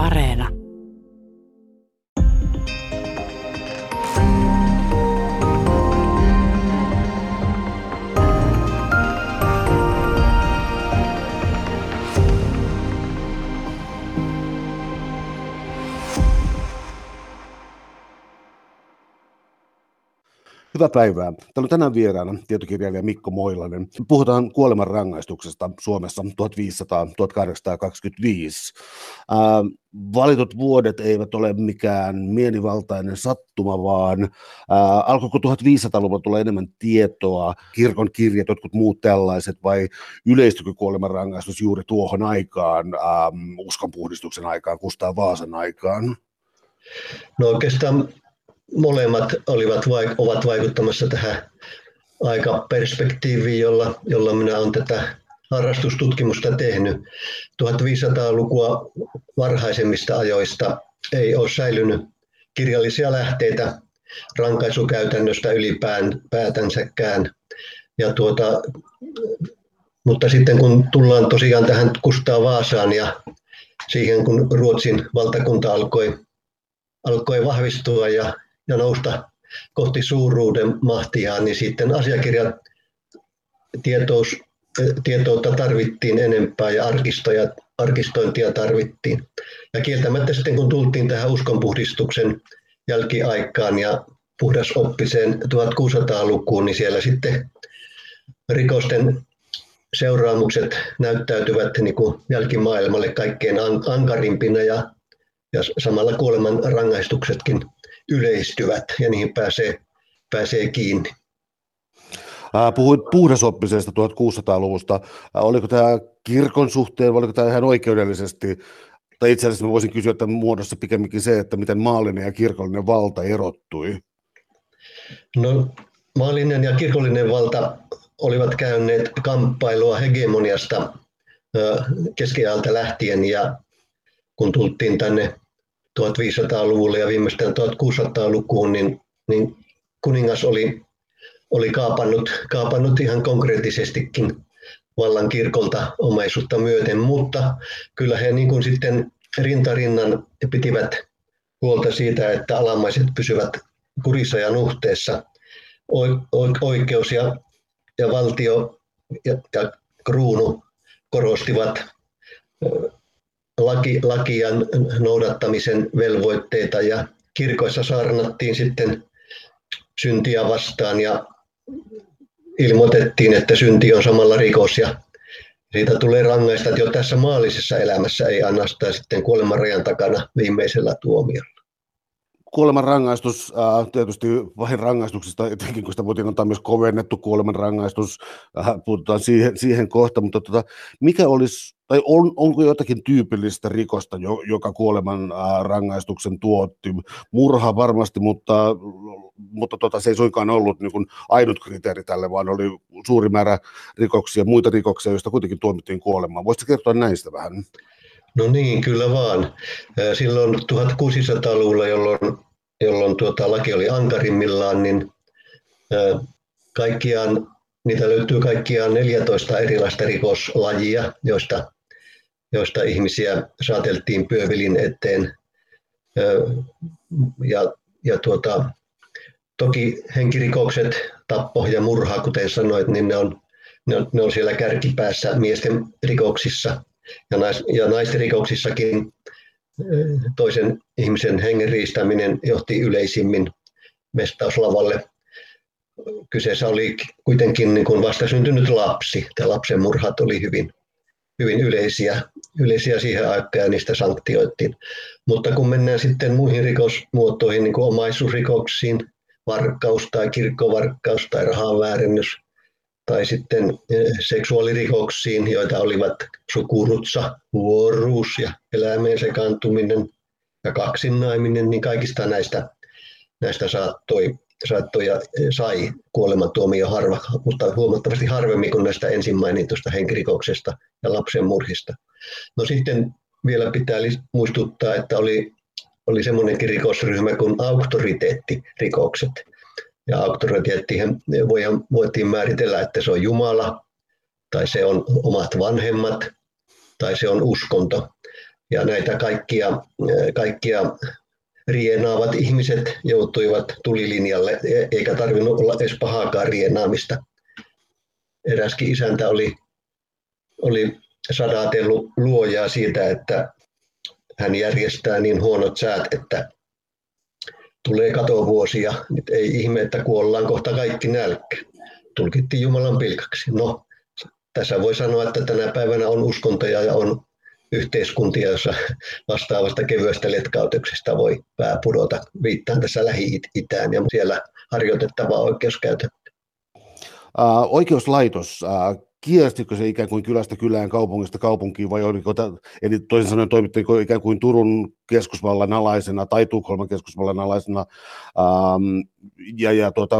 Areena. Hyvää päivää. Täällä on tänään vieraana tietokirjailija Mikko Moilanen. Puhutaan kuoleman rangaistuksesta Suomessa 1500-1825. Äh, valitut vuodet eivät ole mikään mielivaltainen sattuma, vaan alkoiko 1500-luvulla tulla enemmän tietoa, kirkon kirjat, jotkut muut tällaiset, vai yleistykö kuoleman rangaistus juuri tuohon aikaan, uskonpuhdistuksen aikaan, Kustaa Vaasan aikaan? No oikeastaan molemmat olivat, ovat vaikuttamassa tähän aikaperspektiiviin, jolla, jolla minä olen tätä harrastustutkimusta tehnyt. 1500-lukua varhaisemmista ajoista ei ole säilynyt kirjallisia lähteitä rankaisukäytännöstä ylipäätänsäkään. Ja tuota, mutta sitten kun tullaan tosiaan tähän Kustaa Vaasaan ja siihen kun Ruotsin valtakunta alkoi, alkoi vahvistua ja ja nousta kohti suuruuden mahtia, niin sitten asiakirjat tietous, tietoutta tarvittiin enempää ja arkistoja, arkistointia tarvittiin. Ja kieltämättä sitten kun tultiin tähän uskonpuhdistuksen jälkiaikaan ja puhdasoppiseen 1600-lukuun, niin siellä sitten rikosten seuraamukset näyttäytyvät niin kuin jälkimaailmalle kaikkein ankarimpina ja, ja samalla kuoleman rangaistuksetkin yleistyvät ja niihin pääsee, pääsee kiinni. Puhuit puhdasoppisesta 1600-luvusta. Oliko tämä kirkon suhteen, oliko tämä ihan oikeudellisesti, tai itse asiassa voisin kysyä tämän muodossa pikemminkin se, että miten maallinen ja kirkollinen valta erottui? No, maallinen ja kirkollinen valta olivat käyneet kamppailua hegemoniasta keskiajalta lähtien ja kun tultiin tänne 1500-luvulle ja viimeistään 1600-lukuun, niin, niin kuningas oli, oli kaapannut, kaapannut ihan konkreettisestikin vallan kirkolta omaisuutta myöten, mutta kyllä he niin kuin sitten rintarinnan pitivät huolta siitä, että alamaiset pysyvät kurissa ja nuhteessa. Oikeus ja, ja valtio ja, ja kruunu korostivat laki, lakian noudattamisen velvoitteita ja kirkoissa saarnattiin sitten syntiä vastaan ja ilmoitettiin, että synti on samalla rikos ja siitä tulee rangaista että jo tässä maallisessa elämässä, ei ainoastaan sitten kuoleman rajan takana viimeisellä tuomiolla kuoleman rangaistus, äh, tietysti vain rangaistuksista, etenkin kun sitä voitiin antaa myös kovennettu kuoleman rangaistus, äh, puhutaan siihen, siihen kohta, mutta tota, mikä olisi, tai on, onko jotakin tyypillistä rikosta, jo, joka kuoleman äh, rangaistuksen tuotti? Murha varmasti, mutta, mutta tota, se ei suinkaan ollut niin kuin ainut kriteeri tälle, vaan oli suuri määrä rikoksia, muita rikoksia, joista kuitenkin tuomittiin kuolemaan. Voisitko kertoa näistä vähän? No niin, kyllä vaan. Silloin 1600-luvulla, jolloin, jolloin tuota, laki oli ankarimmillaan, niin kaikkiaan, niitä löytyy kaikkiaan 14 erilaista rikoslajia, joista, joista ihmisiä saateltiin pyövilin eteen. Ja, ja tuota, toki henkirikokset, tappo ja murha, kuten sanoit, niin ne on, ne on, ne on siellä kärkipäässä miesten rikoksissa – ja, nais, ja naisten rikoksissakin toisen ihmisen hengen riistäminen johti yleisimmin mestauslavalle. Kyseessä oli kuitenkin niin kuin vastasyntynyt lapsi. Tämä lapsen murhat oli hyvin, hyvin yleisiä, yleisiä siihen aikaan ja niistä sanktioittiin. Mutta kun mennään sitten muihin rikosmuotoihin, niin kuin omaisuusrikoksiin, varkkaus tai kirkkovarkkaus tai rahanväärennys, tai sitten eh, seksuaalirikoksiin, joita olivat sukurutsa, vuoruus ja eläimeen sekaantuminen ja kaksinnaiminen, niin kaikista näistä, näistä saattoi, saattoi ja eh, sai kuolemantuomio harva, mutta huomattavasti harvemmin kuin näistä ensin mainitusta henkirikoksesta ja lapsen murhista. No sitten vielä pitää muistuttaa, että oli, oli semmoinenkin rikosryhmä kuin auktoriteettirikokset – ja auktoriteettihan voitiin määritellä, että se on Jumala, tai se on omat vanhemmat, tai se on uskonto. ja näitä kaikkia, kaikkia rienaavat ihmiset joutuivat tulilinjalle, e, eikä tarvinnut olla edes pahaakaan rienaamista. Eräskin isäntä oli, oli sadatellut luojaa siitä, että hän järjestää niin huonot säät, että tulee katovuosia. Nyt ei ihme, että kuollaan kohta kaikki nälkä. Tulkittiin Jumalan pilkaksi. No, tässä voi sanoa, että tänä päivänä on uskontoja ja on yhteiskuntia, joissa vastaavasta kevyestä letkautuksesta voi pää pudota. Viittaan tässä Lähi-Itään ja siellä harjoitettavaa oikeuskäytäntöä. Oikeuslaitos, kierstikö se ikään kuin kylästä kylään, kaupungista kaupunkiin, vai oliko, eli toisin sanoen toimittiko ikään kuin Turun keskusvallan alaisena tai Tukholman keskusvallan alaisena, ähm, ja, ja tuota,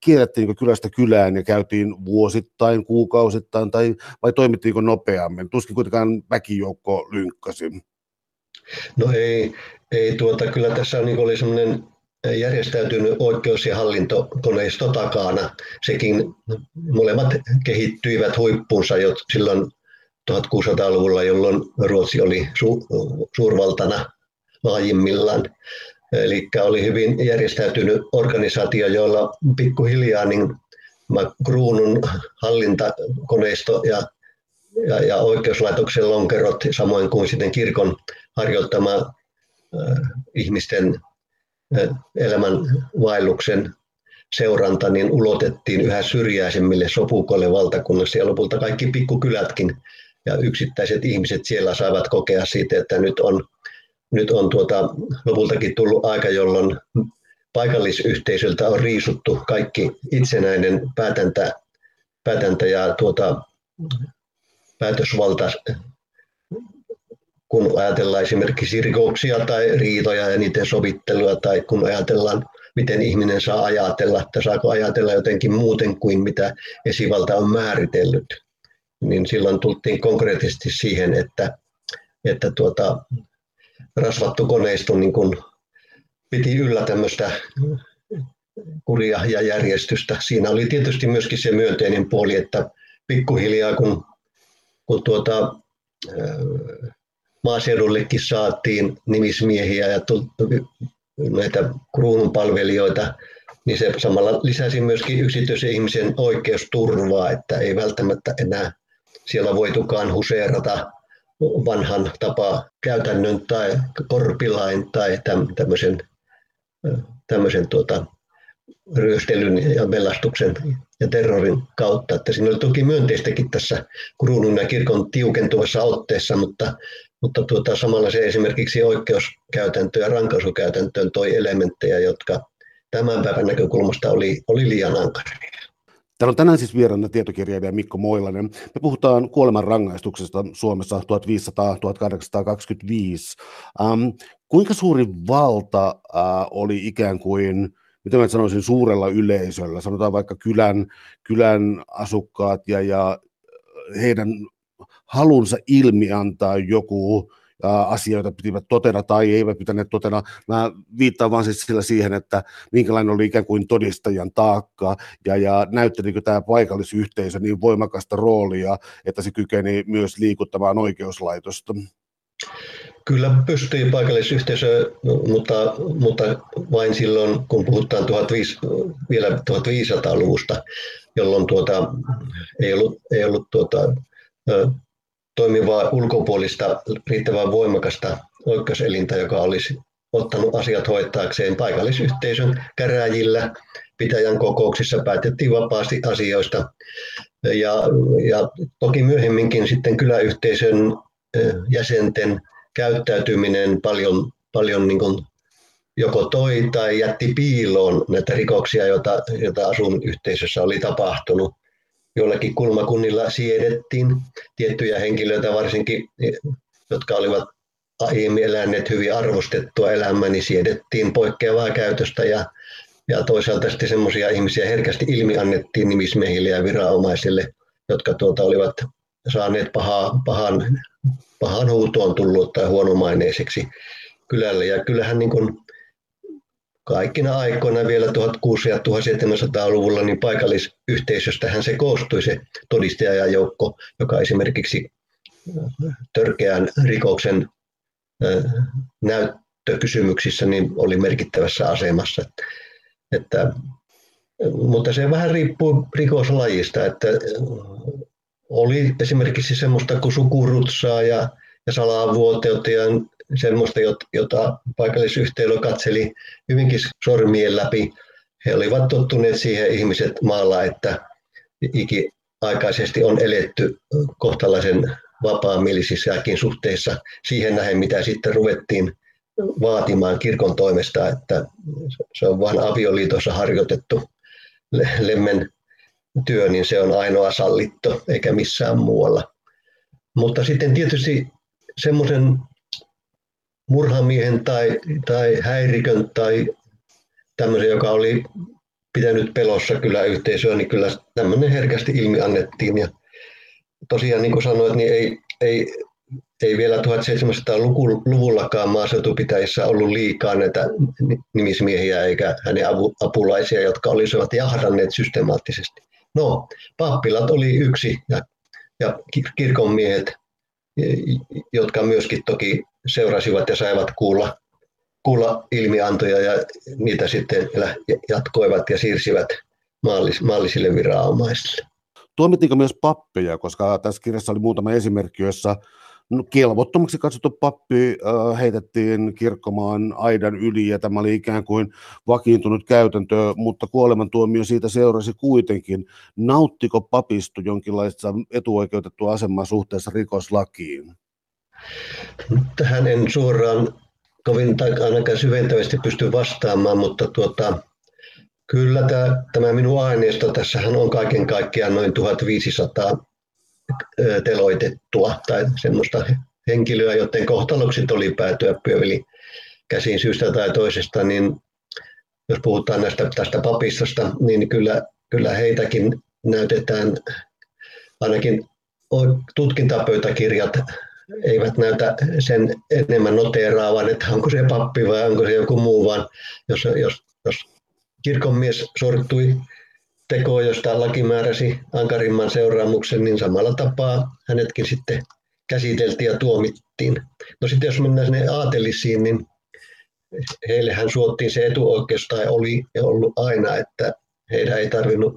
kierrettiinkö kylästä kylään ja käytiin vuosittain, kuukausittain, tai vai toimittiinko nopeammin? Tuskin kuitenkaan väkijoukko lynkkäsi. No ei, ei tuota, kyllä tässä niin oli semmoinen järjestäytynyt oikeus- ja hallintokoneisto takana. Sekin molemmat kehittyivät huippuunsa jo silloin 1600-luvulla, jolloin Ruotsi oli su- suurvaltana laajimmillaan. Eli oli hyvin järjestäytynyt organisaatio, jolla pikkuhiljaa niin kruunun hallintakoneisto ja, ja, ja oikeuslaitoksen lonkerot, samoin kuin sitten kirkon harjoittama äh, ihmisten elämän vaelluksen seuranta niin ulotettiin yhä syrjäisemmille sopukoille valtakunnassa. Ja lopulta kaikki pikkukylätkin ja yksittäiset ihmiset siellä saivat kokea siitä, että nyt on, nyt on tuota, lopultakin tullut aika, jolloin paikallisyhteisöltä on riisuttu kaikki itsenäinen päätäntä, päätäntä ja tuota, päätösvalta kun ajatellaan esimerkiksi rikoksia tai riitoja ja niiden sovittelua, tai kun ajatellaan, miten ihminen saa ajatella, että saako ajatella jotenkin muuten kuin mitä esivalta on määritellyt, niin silloin tultiin konkreettisesti siihen, että, että tuota, rasvattu koneisto niin kun piti yllä tämmöistä kuria ja järjestystä. Siinä oli tietysti myöskin se myönteinen puoli, että pikkuhiljaa kun, kun tuota, maaseudullekin saatiin nimismiehiä ja näitä kruununpalvelijoita, niin se samalla lisäsi myöskin yksityisen ihmisen oikeusturvaa, että ei välttämättä enää siellä voitukaan huseerata vanhan tapa käytännön tai korpilain tai tämmöisen, tämmöisen tuota, ryöstelyn ja melastuksen ja terrorin kautta. Että siinä oli toki myönteistäkin tässä kruunun ja kirkon tiukentuvassa otteessa, mutta mutta tuota, samalla se esimerkiksi oikeuskäytäntöön ja rankaisukäytäntöön toi elementtejä, jotka tämän päivän näkökulmasta oli, oli liian ankaria. Täällä on tänään siis vieraana tietokirjailija Mikko Moilanen. Me puhutaan kuoleman rangaistuksesta Suomessa 1500-1825. Ähm, kuinka suuri valta äh, oli ikään kuin, mitä mä sanoisin, suurella yleisöllä, sanotaan vaikka kylän, kylän asukkaat ja, ja heidän halunsa ilmi antaa joku asia, jota pitivät totena tai eivät pitäneet totena. Mä viittaan vaan siis sillä siihen, että minkälainen oli ikään kuin todistajan taakka ja, ja näyttelikö tämä paikallisyhteisö niin voimakasta roolia, että se kykeni myös liikuttamaan oikeuslaitosta. Kyllä pystyy paikallisyhteisö, mutta, mutta vain silloin, kun puhutaan 15, vielä 1500-luvusta, jolloin tuota, ei ollut, ei ollut tuota, toimivaa ulkopuolista riittävän voimakasta oikeuselintä, joka olisi ottanut asiat hoitaakseen paikallisyhteisön käräjillä. Pitäjän kokouksissa päätettiin vapaasti asioista. Ja, ja toki myöhemminkin sitten kyläyhteisön jäsenten käyttäytyminen paljon, paljon niin kuin joko toi tai jätti piiloon näitä rikoksia, joita, joita asuinyhteisössä oli tapahtunut joillakin kulmakunnilla siedettiin tiettyjä henkilöitä, varsinkin jotka olivat aiemmin eläneet hyvin arvostettua elämää, niin siedettiin poikkeavaa käytöstä ja, ja toisaalta sitten semmoisia ihmisiä herkästi ilmi annettiin nimismiehille ja viranomaisille, jotka tuota olivat saaneet pahaa, pahan, pahan huutoon tullut tai huonomaineiseksi kylälle. Ja kyllähän niin kuin kaikkina aikoina vielä 1600- ja 1700-luvulla niin paikallisyhteisöstähän se koostui se todistajajoukko, joka esimerkiksi törkeän rikoksen näyttökysymyksissä niin oli merkittävässä asemassa. Että, mutta se vähän riippuu rikoslajista, että oli esimerkiksi semmoista kuin sukurutsaa ja, ja salavuoteutta ja semmoista, jota paikallisyhteisö katseli hyvinkin sormien läpi. He olivat tottuneet siihen ihmiset maalla, että ikiaikaisesti on eletty kohtalaisen vapaamielisissäkin suhteissa siihen nähden, mitä sitten ruvettiin vaatimaan kirkon toimesta, että se on vain avioliitossa harjoitettu lemmen työ, niin se on ainoa sallittu, eikä missään muualla. Mutta sitten tietysti semmoisen murhamiehen tai, tai häirikön tai tämmöisen, joka oli pitänyt pelossa kyllä yhteisöä, niin kyllä tämmöinen herkästi ilmi annettiin. Ja tosiaan niin kuin sanoit, niin ei, ei, ei vielä 1700-luvullakaan maaseutupitäjissä ollut liikaa näitä nimismiehiä eikä hänen apulaisia, jotka olisivat jahdanneet systemaattisesti. No, pappilat oli yksi ja, ja kirkonmiehet, jotka myöskin toki seurasivat ja saivat kuulla, kuulla ilmiantoja ja niitä sitten jatkoivat ja siirsivät maallis, maallisille viranomaisille. Tuomittiinko myös pappeja, koska tässä kirjassa oli muutama esimerkki, jossa No, kelvottomaksi katsottu pappi heitettiin kirkkomaan aidan yli ja tämä oli ikään kuin vakiintunut käytäntö, mutta kuolemantuomio siitä seurasi kuitenkin. Nauttiko papisto jonkinlaista etuoikeutettua asemaa suhteessa rikoslakiin? Tähän en suoraan kovin tai ainakaan syventävästi pysty vastaamaan, mutta tuota, kyllä tämä, tämä minun aineisto, tässähän on kaiken kaikkiaan noin 1500 teloitettua tai semmoista henkilöä, joten kohtaloksi oli päätyä pyöveli käsiin syystä tai toisesta, niin jos puhutaan näistä, tästä papistosta, niin kyllä, kyllä heitäkin näytetään, ainakin tutkintapöytäkirjat eivät näytä sen enemmän noteeraavan, että onko se pappi vai onko se joku muu, vaan jos, jos, jos kirkonmies sortui tekoa, josta laki määräsi ankarimman seuraamuksen, niin samalla tapaa hänetkin sitten käsiteltiin ja tuomittiin. No sitten jos mennään sinne aatelisiin, niin heillehän suottiin se etuoikeus tai oli ollut aina, että heidän ei tarvinnut,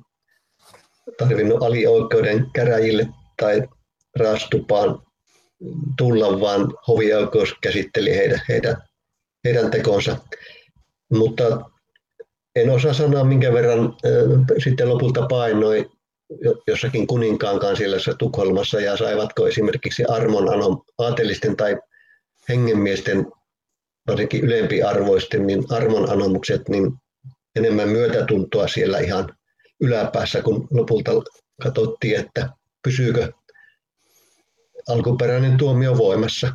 tarvinnut alioikeuden käräjille tai raastupaan tulla, vaan hovioikeus käsitteli heidän, heidän, heidän tekonsa. Mutta en osaa sanoa, minkä verran sitten lopulta painoi jossakin kuninkaan kansillassa Tukholmassa ja saivatko esimerkiksi armon aatelisten tai hengenmiesten, varsinkin ylempiarvoisten, niin armon anomukset, niin enemmän myötätuntoa siellä ihan yläpäässä, kun lopulta katsottiin, että pysyykö alkuperäinen tuomio voimassa.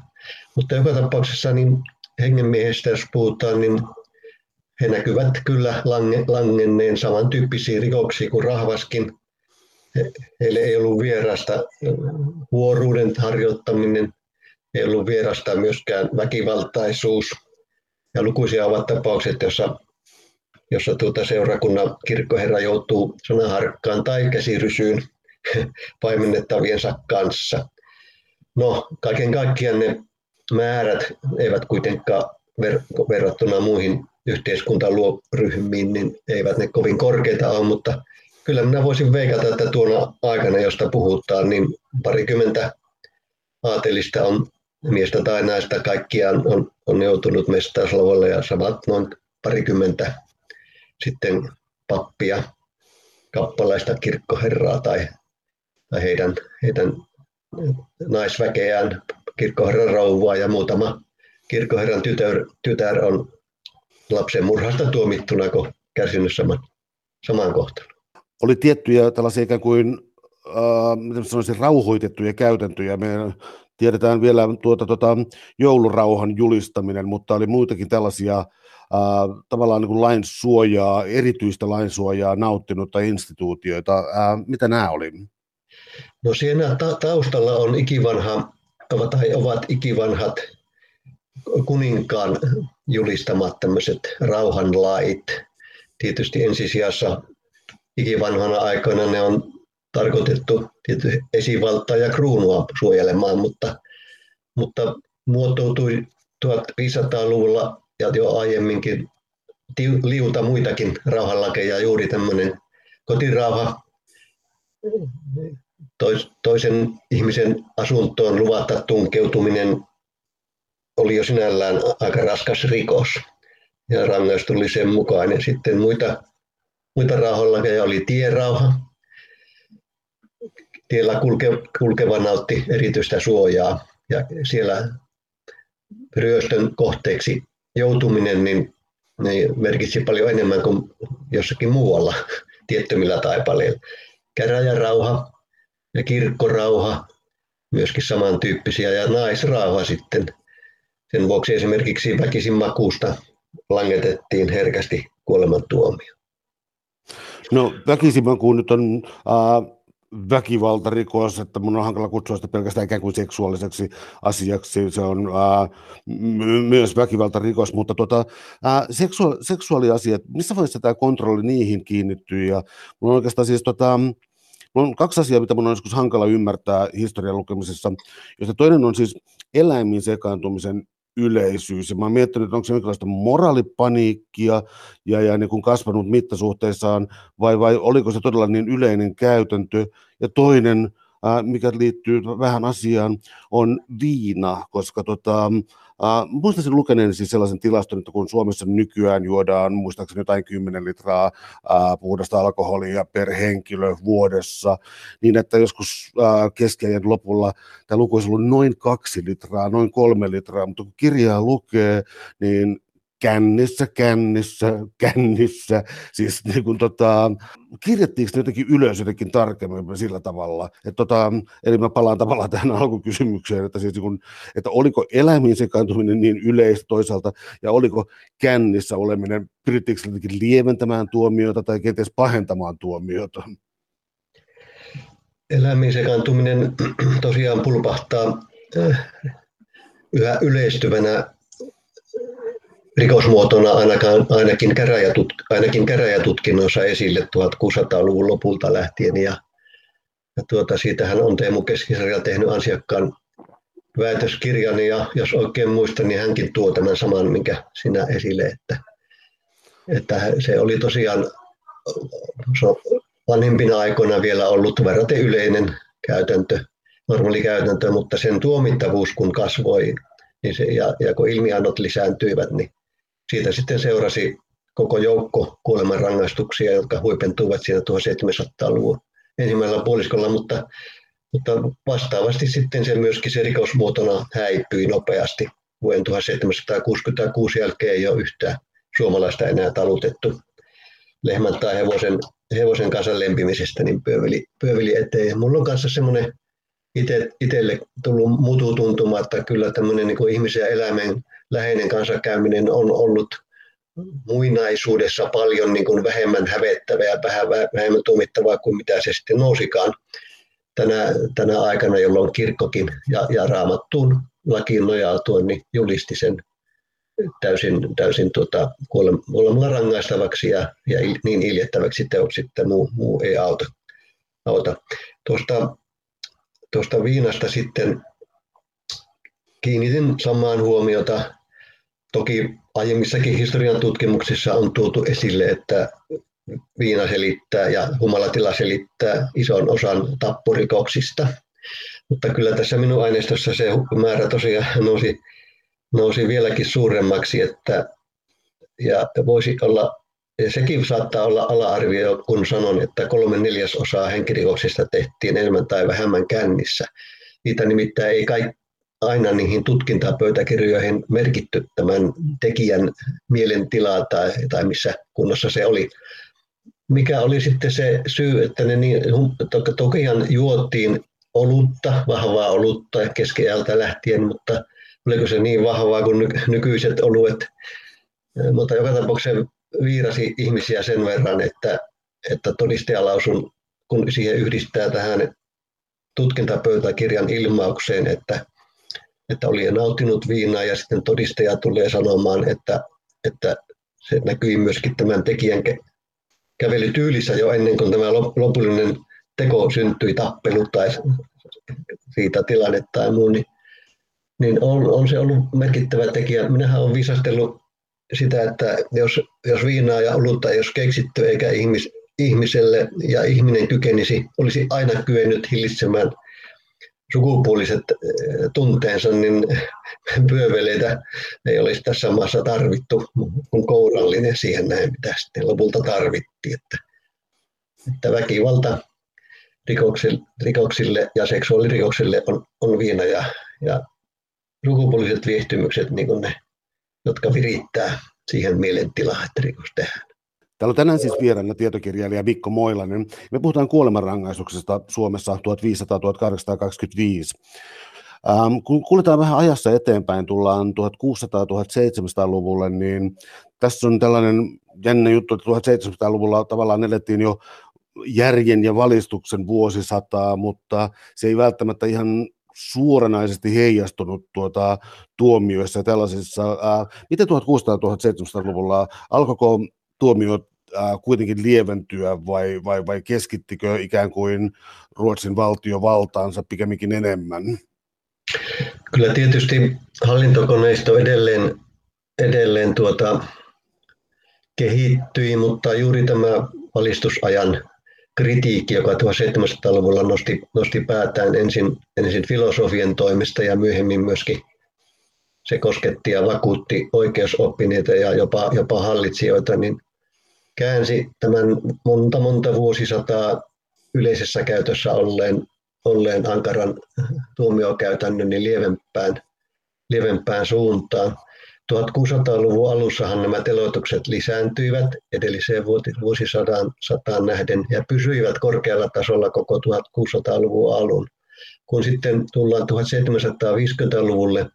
Mutta joka tapauksessa niin hengenmiehestä, jos puhutaan, niin he näkyvät kyllä lange, langenneen samantyyppisiä rikoksia kuin Rahvaskin. He, heille ei ollut vierasta huoruuden harjoittaminen, ei ollut vierasta myöskään väkivaltaisuus. Ja lukuisia ovat tapaukset, jossa, jossa tuota seurakunnan kirkkoherra joutuu sanaharkkaan tai käsirysyyn paimennettaviensa kanssa. No, kaiken kaikkiaan ne määrät eivät kuitenkaan ver- verrattuna muihin yhteiskuntaluoryhmiin, niin eivät ne kovin korkeita ole, mutta kyllä minä voisin veikata, että tuona aikana, josta puhutaan, niin parikymmentä aatelista on miestä tai naista. Kaikkiaan on, on joutunut mestauslavalle ja samat noin parikymmentä sitten pappia, kappalaista kirkkoherraa tai, tai heidän, heidän naisväkeään, kirkkoherran rouvaa ja muutama kirkkoherran tytär, tytär on lapsen murhasta tuomittuna kärsinyt saman, saman kohtelun. Oli tiettyjä tällaisia ikään kuin äh, sanoisin, rauhoitettuja käytäntöjä. Me tiedetään vielä tuota, tuota, joulurauhan julistaminen, mutta oli muitakin tällaisia äh, tavallaan niin kuin lainsuojaa, erityistä lainsuojaa nauttinutta instituutioita. Äh, mitä nämä oli? No siinä ta- taustalla on ikivanha, tai ovat ikivanhat kuninkaan julistamat tämmöiset rauhanlait. Tietysti ensisijassa ikivanhana aikoina ne on tarkoitettu esivaltaa ja kruunua suojelemaan, mutta, mutta muotoutui 1500-luvulla ja jo aiemminkin liuta muitakin rauhanlakeja, juuri tämmöinen kotirauha, toisen ihmisen asuntoon luvatta tunkeutuminen oli jo sinällään aika raskas rikos ja rangaistus tuli sen mukaan. Ja sitten muita, muita rauhanlakeja oli tierauha. Tiellä kulke, kulkeva nautti erityistä suojaa ja siellä ryöstön kohteeksi joutuminen niin, niin merkitsi paljon enemmän kuin jossakin muualla tiettymillä taipaleilla. Käräjärauha ja kirkkorauha, myöskin samantyyppisiä, ja naisrauha sitten. Sen vuoksi esimerkiksi väkisin makuusta langetettiin herkästi kuolemantuomio. No väkisimmakuun nyt on äh, väkivaltarikos, että mun on hankala kutsua sitä pelkästään ikään kuin seksuaaliseksi asiaksi, se on ää, my- myös väkivaltarikos, mutta tota, ää, seksua- seksuaaliasiat, missä vaiheessa tämä kontrolli niihin kiinnittyy, ja mulla on oikeastaan siis tota, Mulla on kaksi asiaa, mitä mun on joskus hankala ymmärtää historian lukemisessa, josta toinen on siis eläimiin sekaantumisen yleisyys. Ja mä oon miettinyt, että onko se jonkinlaista moraalipaniikkia ja, ja niin kuin kasvanut mittasuhteissaan, vai, vai oliko se todella niin yleinen käytäntö. Ja toinen, mikä liittyy vähän asiaan, on viina, koska tota, Uh, muistaisin lukeneen siis sellaisen tilaston, että kun Suomessa nykyään juodaan muistaakseni jotain 10 litraa uh, puhdasta alkoholia per henkilö vuodessa, niin että joskus uh, keskiajan lopulla tämä luku olisi ollut noin kaksi litraa, noin kolme litraa, mutta kun kirjaa lukee, niin kännissä, kännissä, kännissä. Siis niin kuin, tota, kirjattiinko ne jotenkin ylös jotenkin tarkemmin sillä tavalla? Että, tota, eli mä palaan tavallaan tähän alkukysymykseen, että, siis, niin kuin, että oliko eläimiin sekaantuminen niin yleistä toisaalta, ja oliko kännissä oleminen, pyrittiinkö jotenkin lieventämään tuomiota tai kenties pahentamaan tuomiota? Eläimiin sekaantuminen tosiaan pulpahtaa äh, yhä yleistyvänä rikosmuotona ainakaan, ainakin, käräjätut, ainakin käräjätutkinnoissa esille 1600-luvun lopulta lähtien. Ja, ja tuota, siitähän on Teemu Keskisarja tehnyt ansiakkaan väitöskirjan ja jos oikein muistan, niin hänkin tuo tämän saman, minkä sinä esille, että, että se oli tosiaan vanhimpina aikoina vielä ollut verraten yleinen käytäntö, normaali käytäntö, mutta sen tuomittavuus kun kasvoi niin se, ja, ja kun ilmiannot lisääntyivät, niin siitä sitten seurasi koko joukko kuolemanrangaistuksia, jotka huipentuivat siinä 1700-luvun ensimmäisellä puoliskolla, mutta, mutta vastaavasti sitten se myöskin se rikosmuotona häipyi nopeasti. Vuoden 1766 jälkeen ei ole yhtään suomalaista enää talutettu lehmän tai hevosen, hevosen kanssa lempimisestä, niin pyöveli, pyöveli eteen. Mulla on kanssa semmoinen itselle tullut mututuntuma, että kyllä tämmöinen niin ihmisen ja eläimen läheinen kanssakäyminen on ollut muinaisuudessa paljon niin kuin vähemmän hävettävää ja vähän vähemmän tuomittavaa kuin mitä se sitten nousikaan tänä, tänä aikana, jolloin kirkkokin ja, ja raamattuun lakiin nojautuen niin julisti sen täysin, täysin tuota, kuolemalla rangaistavaksi ja, ja niin iljettäväksi teoksi, että muu, muu ei auta. auta. Tuosta, tuosta viinasta sitten kiinnitin samaan huomiota Toki aiemmissakin historian tutkimuksissa on tuotu esille, että viina selittää ja humalatila selittää ison osan tappurikoksista. Mutta kyllä tässä minun aineistossa se määrä tosiaan nousi, nousi vieläkin suuremmaksi, että ja voisi olla, ja sekin saattaa olla ala-arvio, kun sanon, että kolme neljäsosaa henkirikoksista tehtiin enemmän tai vähemmän kännissä. Niitä nimittäin ei kaikki aina niihin tutkintapöytäkirjoihin merkitty tämän tekijän mielentilaa tai, tai missä kunnossa se oli. Mikä oli sitten se syy, että ne niin, to, tokihan juottiin olutta, vahvaa olutta keskiajalta lähtien, mutta oliko se niin vahvaa kuin nykyiset oluet. Mutta joka tapauksessa viirasi ihmisiä sen verran, että, että todistajalausun, kun siihen yhdistää tähän tutkintapöytäkirjan ilmaukseen, että että oli nauttinut viinaa ja sitten todistaja tulee sanomaan, että, että se näkyi myöskin tämän tekijän kävelytyylissä jo ennen kuin tämä lopullinen teko syntyi, tappelu tai siitä tilanne tai muu, niin, niin on, on se ollut merkittävä tekijä. Minähän olen viisastellut sitä, että jos, jos viinaa ja olutta ei olisi keksitty eikä ihmis, ihmiselle ja ihminen kykenisi, olisi aina kyennyt hillitsemään sukupuoliset eh, tunteensa, niin pyöveleitä ei olisi tässä maassa tarvittu, kun kourallinen siihen näin, mitä sitten lopulta tarvittiin. Että, että väkivalta rikoksille, ja seksuaalirikoksille on, on viina ja, ja sukupuoliset viehtymykset niin ne, jotka virittää siihen mielentilaan, että rikos tehdään. Täällä on tänään siis vieraana tietokirjailija Mikko Moilanen. Me puhutaan kuolemanrangaistuksesta Suomessa 1500-1825. Ähm, kun kuljetaan vähän ajassa eteenpäin, tullaan 1600-1700-luvulle, niin tässä on tällainen jännä juttu, että 1700-luvulla tavallaan elettiin jo järjen ja valistuksen vuosisataa, mutta se ei välttämättä ihan suoranaisesti heijastunut tuota, tuomioissa ja tällaisissa. Ää, miten 1600-1700-luvulla alkoiko tuomiot kuitenkin lieventyä vai, vai, vai keskittikö ikään kuin Ruotsin valtio valtaansa pikemminkin enemmän? Kyllä tietysti hallintokoneisto edelleen, edelleen tuota, kehittyi, mutta juuri tämä valistusajan kritiikki, joka 1700-luvulla nosti, nosti päätään ensin, ensin filosofian toimesta ja myöhemmin myöskin se kosketti ja vakuutti oikeusoppineita ja jopa, jopa hallitsijoita, niin käänsi tämän monta monta vuosisataa yleisessä käytössä olleen, olleen ankaran tuomiokäytännön niin lievempään, lievempään suuntaan. 1600-luvun alussahan nämä teloitukset lisääntyivät edelliseen vuosisadan sataan nähden ja pysyivät korkealla tasolla koko 1600-luvun alun. Kun sitten tullaan 1750-luvulle,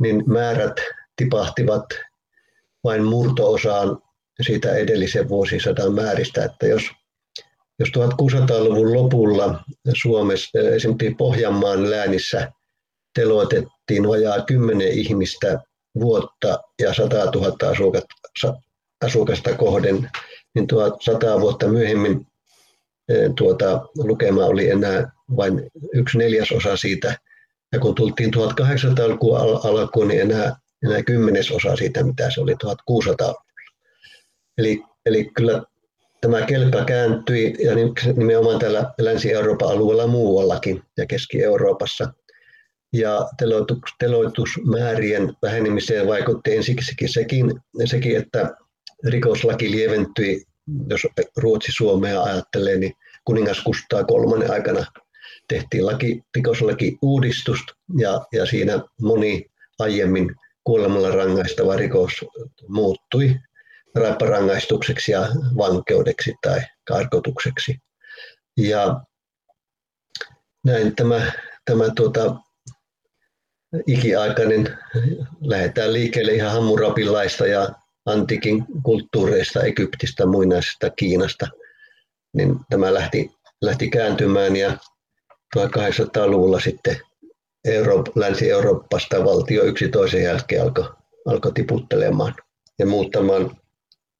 niin määrät tipahtivat vain murtoosaan siitä edellisen vuosisadan määristä, että jos, jos 1600-luvun lopulla Suomessa, esimerkiksi Pohjanmaan läänissä teloitettiin vajaa kymmenen ihmistä vuotta ja 100 000 asukasta, kohden, niin tuo 100 vuotta myöhemmin eh, tuota, lukema oli enää vain yksi neljäsosa siitä. Ja kun tultiin 1800-luvun alkuun, niin enää, enää kymmenesosa siitä, mitä se oli 1600 Eli, eli kyllä tämä kelkka kääntyi ja nimenomaan täällä Länsi-Euroopan alueella muuallakin ja Keski-Euroopassa – ja teloitusmäärien vähenemiseen vaikutti ensiksikin sekin, sekin, että rikoslaki lieventyi, jos Ruotsi Suomea ajattelee, niin kuningas Kustaa kolmannen aikana tehtiin laki, rikoslaki uudistus ja, ja siinä moni aiemmin kuolemalla rangaistava rikos muuttui raipparangaistukseksi ja vankeudeksi tai karkotukseksi. Ja näin tämä, tämä tuota, ikiaikainen, lähdetään liikkeelle ihan hammurapilaista ja antiikin kulttuureista, Egyptistä, muinaisesta Kiinasta, niin tämä lähti, lähti kääntymään ja 1800-luvulla sitten Euroop, Länsi-Euroopasta valtio yksi toisen jälkeen alkoi, alkoi tiputtelemaan ja muuttamaan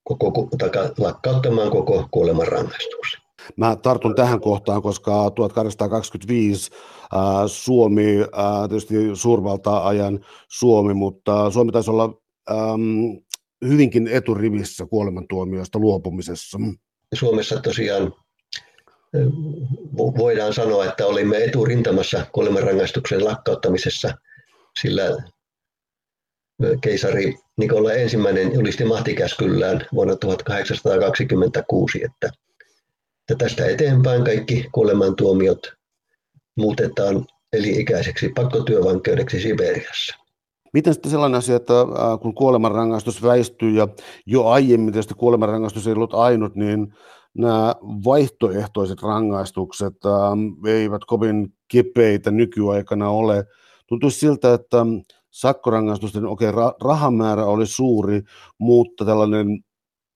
koko, lakkauttamaan koko kuolemanrangaistuksen. Mä tartun tähän kohtaan, koska 1825 äh, Suomi, äh, tietysti suurvalta-ajan Suomi, mutta Suomi taisi olla ähm, hyvinkin eturivissä kuolemantuomioista luopumisessa. Suomessa tosiaan voidaan sanoa, että olimme eturintamassa kuolemanrangaistuksen lakkauttamisessa, sillä keisari Nikola ensimmäinen julisti mahtikäskyllään vuonna 1826, että että tästä eteenpäin kaikki kuolemantuomiot muutetaan eli-ikäiseksi pakkotyövankeudeksi Siberiassa. Miten sitten sellainen asia, että kun kuolemanrangaistus väistyy ja jo aiemmin tietysti kuolemanrangaistus ei ollut ainut, niin nämä vaihtoehtoiset rangaistukset eivät kovin kipeitä nykyaikana ole. Tuntuisi siltä, että sakkorangaistusten, okei, okay, rahamäärä oli suuri, mutta tällainen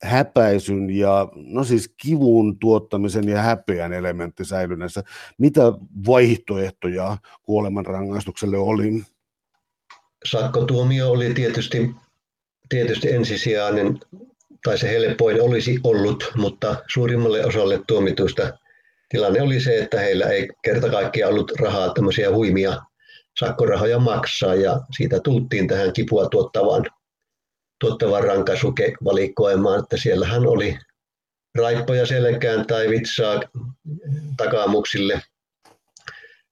häpäisyn ja no siis kivun tuottamisen ja häpeän elementti säilyneissä. Mitä vaihtoehtoja kuolemanrangaistukselle oli? Sakkotuomio oli tietysti, tietysti ensisijainen, tai se helpoin olisi ollut, mutta suurimmalle osalle tuomituista tilanne oli se, että heillä ei kerta kaikkiaan ollut rahaa tämmöisiä huimia sakkorahoja maksaa ja siitä tultiin tähän kipua tuottavaan, tuottavaan rankaisuvalikoimaan, että siellähän oli raippoja selkään tai vitsaa takamuksille.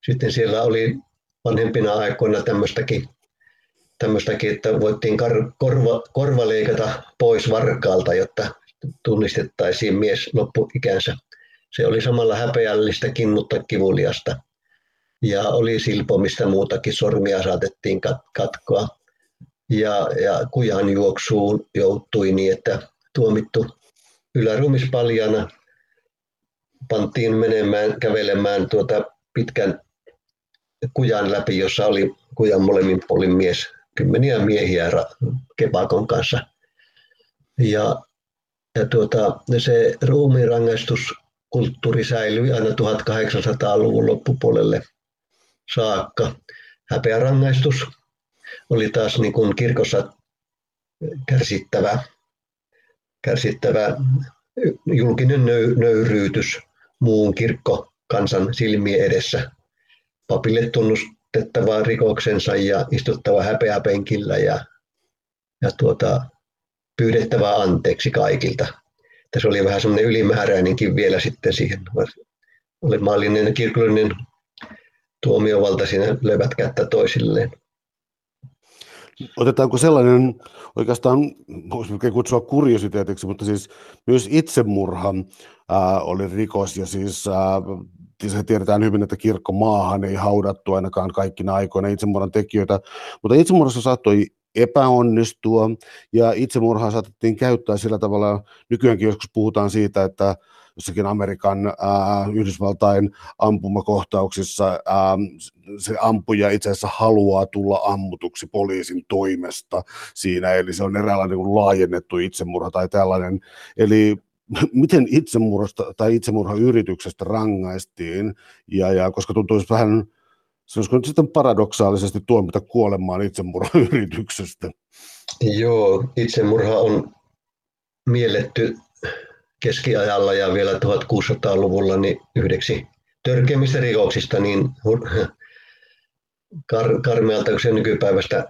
Sitten siellä oli vanhempina aikoina tämmöistäkin, tämmöistäkin että voittiin kar, korva, korva leikata pois varkaalta, jotta tunnistettaisiin mies loppuikänsä. Se oli samalla häpeällistäkin, mutta kivuliasta. Ja oli silpomista muutakin, sormia saatettiin katkoa. Ja, ja kujan juoksuun joutui niin, että tuomittu yläruumis paljana pantiin menemään, kävelemään tuota pitkän kujan läpi, jossa oli kujan molemmin puolin mies, kymmeniä miehiä kepakon kanssa. Ja, ja tuota, se ruumirangaistuskulttuuri säilyi aina 1800-luvun loppupuolelle saakka. Häpeärangaistus oli taas niin kuin kirkossa kärsittävä, kärsittävä julkinen nöyryytys muun kirkko kansan silmien edessä. Papille tunnustettava rikoksensa ja istuttava häpeäpenkillä ja, ja tuota, pyydettävä anteeksi kaikilta. Tässä oli vähän semmoinen ylimääräinenkin vielä sitten siihen. Oli maallinen kirkollinen tuomiovalta siinä levät kättä toisilleen. Otetaanko sellainen, oikeastaan voisi kutsua kuriositeetiksi, mutta siis myös itsemurha ää, oli rikos ja siis ää, se tiedetään hyvin, että kirkko maahan ei haudattu ainakaan kaikkina aikoina itsemurhan tekijöitä, mutta itsemurhassa saattoi epäonnistua ja itsemurhaa saatettiin käyttää sillä tavalla, nykyäänkin joskus puhutaan siitä, että jossakin Amerikan ää, Yhdysvaltain ampumakohtauksissa ää, se ampuja itse asiassa haluaa tulla ammutuksi poliisin toimesta siinä, eli se on eräänlainen niin laajennettu itsemurha tai tällainen. Eli miten itsemurhasta tai itsemurhayrityksestä rangaistiin, ja, ja koska tuntuisi vähän, se olisiko nyt sitten paradoksaalisesti tuomita kuolemaan itsemurhayrityksestä? Joo, itsemurha on mielletty keskiajalla ja vielä 1600-luvulla niin yhdeksi törkeimmistä rikoksista niin kar- karmealta kuin se nykypäivästä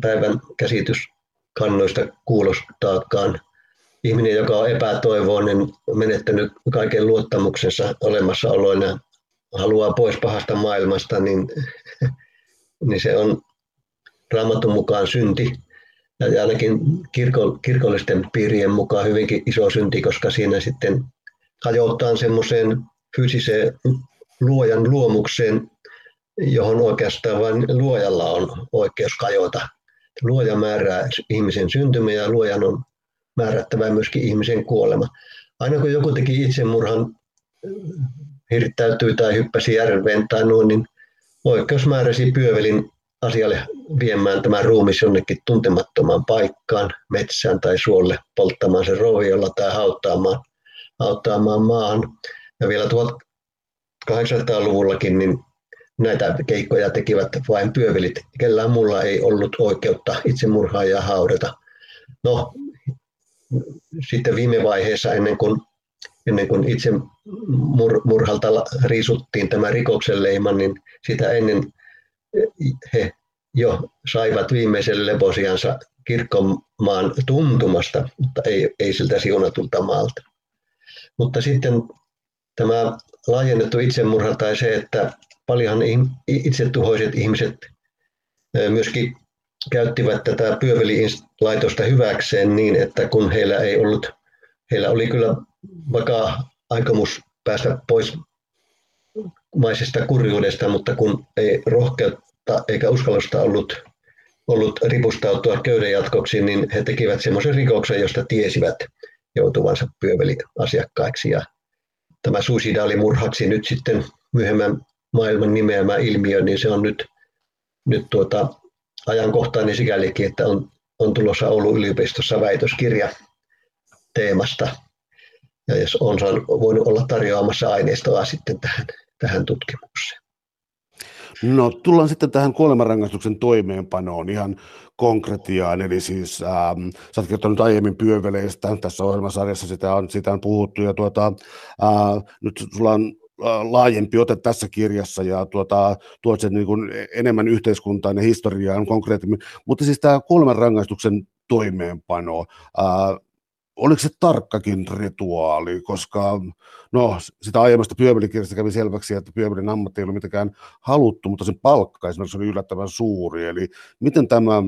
päivän käsityskannoista kuulostaakaan. Ihminen, joka on epätoivoinen, menettänyt kaiken luottamuksensa olemassaoloina, haluaa pois pahasta maailmasta, niin, niin se on raamatun mukaan synti ja ainakin kirko, kirkollisten piirien mukaan hyvinkin iso synti, koska siinä sitten hajouttaan semmoiseen fyysiseen luojan luomukseen, johon oikeastaan vain luojalla on oikeus kajota. Luoja määrää ihmisen syntymä ja luojan on määrättävä myöskin ihmisen kuolema. Aina kun joku teki itsemurhan, hirttäytyi tai hyppäsi järveen tai noin, niin oikeus määräsi pyövelin asialle viemään tämä ruumis jonnekin tuntemattomaan paikkaan, metsään tai suolle, polttamaan sen roviolla tai hauttaamaan, hauttaamaan maahan. Ja vielä 1800-luvullakin niin näitä keikkoja tekivät vain pyövelit. Kellään mulla ei ollut oikeutta itsemurhaajaa haudata. No, sitten viime vaiheessa ennen kuin, ennen kuin itse mur, murhalta riisuttiin tämä rikoksen leima, niin sitä ennen he jo saivat viimeisen leposiansa kirkkomaan tuntumasta, mutta ei, ei siltä siunatulta maalta. Mutta sitten tämä laajennettu itsemurha tai se, että paljonhan itsetuhoiset ihmiset myöskin käyttivät tätä pyövelilaitosta hyväkseen niin, että kun heillä ei ollut, heillä oli kyllä vakaa aikomus päästä pois maisesta kurjuudesta, mutta kun ei rohkeutta eikä uskallusta ollut, ollut ripustautua köyden jatkoksi, niin he tekivät semmoisen rikoksen, josta tiesivät joutuvansa pyöveliasiakkaiksi. Ja tämä suicidaalimurhaksi nyt sitten myöhemmän maailman nimeämä ilmiö, niin se on nyt, nyt tuota, ajankohtainen sikälikin, että on, on tulossa Oulun yliopistossa väitöskirja teemasta. Ja jos on voinut olla tarjoamassa aineistoa sitten tähän tähän tutkimukseen. No tullaan sitten tähän kuolemanrangaistuksen toimeenpanoon ihan konkretiaan, eli siis ähm, sä oot kertonut aiemmin pyöveleistä, tässä ohjelmasarjassa sitä on, sitä on puhuttu, ja tuota, äh, nyt sulla on laajempi ote tässä kirjassa ja tuota, tuot sen niin kuin enemmän yhteiskuntaan ja historiaan konkreettimmin. Mutta siis tämä kuolemanrangaistuksen toimeenpano, ää, oliko se tarkkakin rituaali, koska no, sitä aiemmasta pyövelikirjasta kävi selväksi, että pyövelin ammatti ei ollut mitenkään haluttu, mutta sen palkka esimerkiksi oli yllättävän suuri. Eli miten tämä,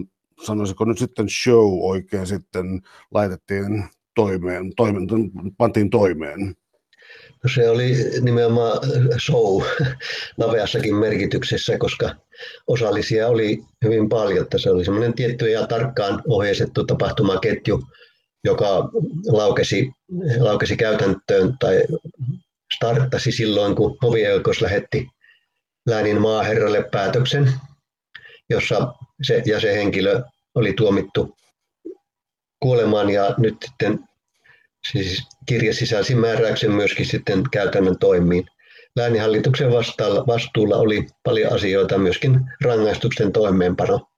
sanoisiko nyt sitten show oikein sitten laitettiin toimeen, toimeen pantiin toimeen? No se oli nimenomaan show laveassakin merkityksessä, koska osallisia oli hyvin paljon. Se oli semmoinen tietty ja tarkkaan ohjeistettu tapahtumaketju, joka laukesi, laukesi käytäntöön tai starttasi silloin, kun hovioikeus lähetti läänin maaherralle päätöksen, jossa se ja se henkilö oli tuomittu kuolemaan ja nyt sitten siis kirja sisälsi määräyksen myöskin sitten käytännön toimiin. Lääninhallituksen vastuulla oli paljon asioita, myöskin rangaistuksen toimeenpano.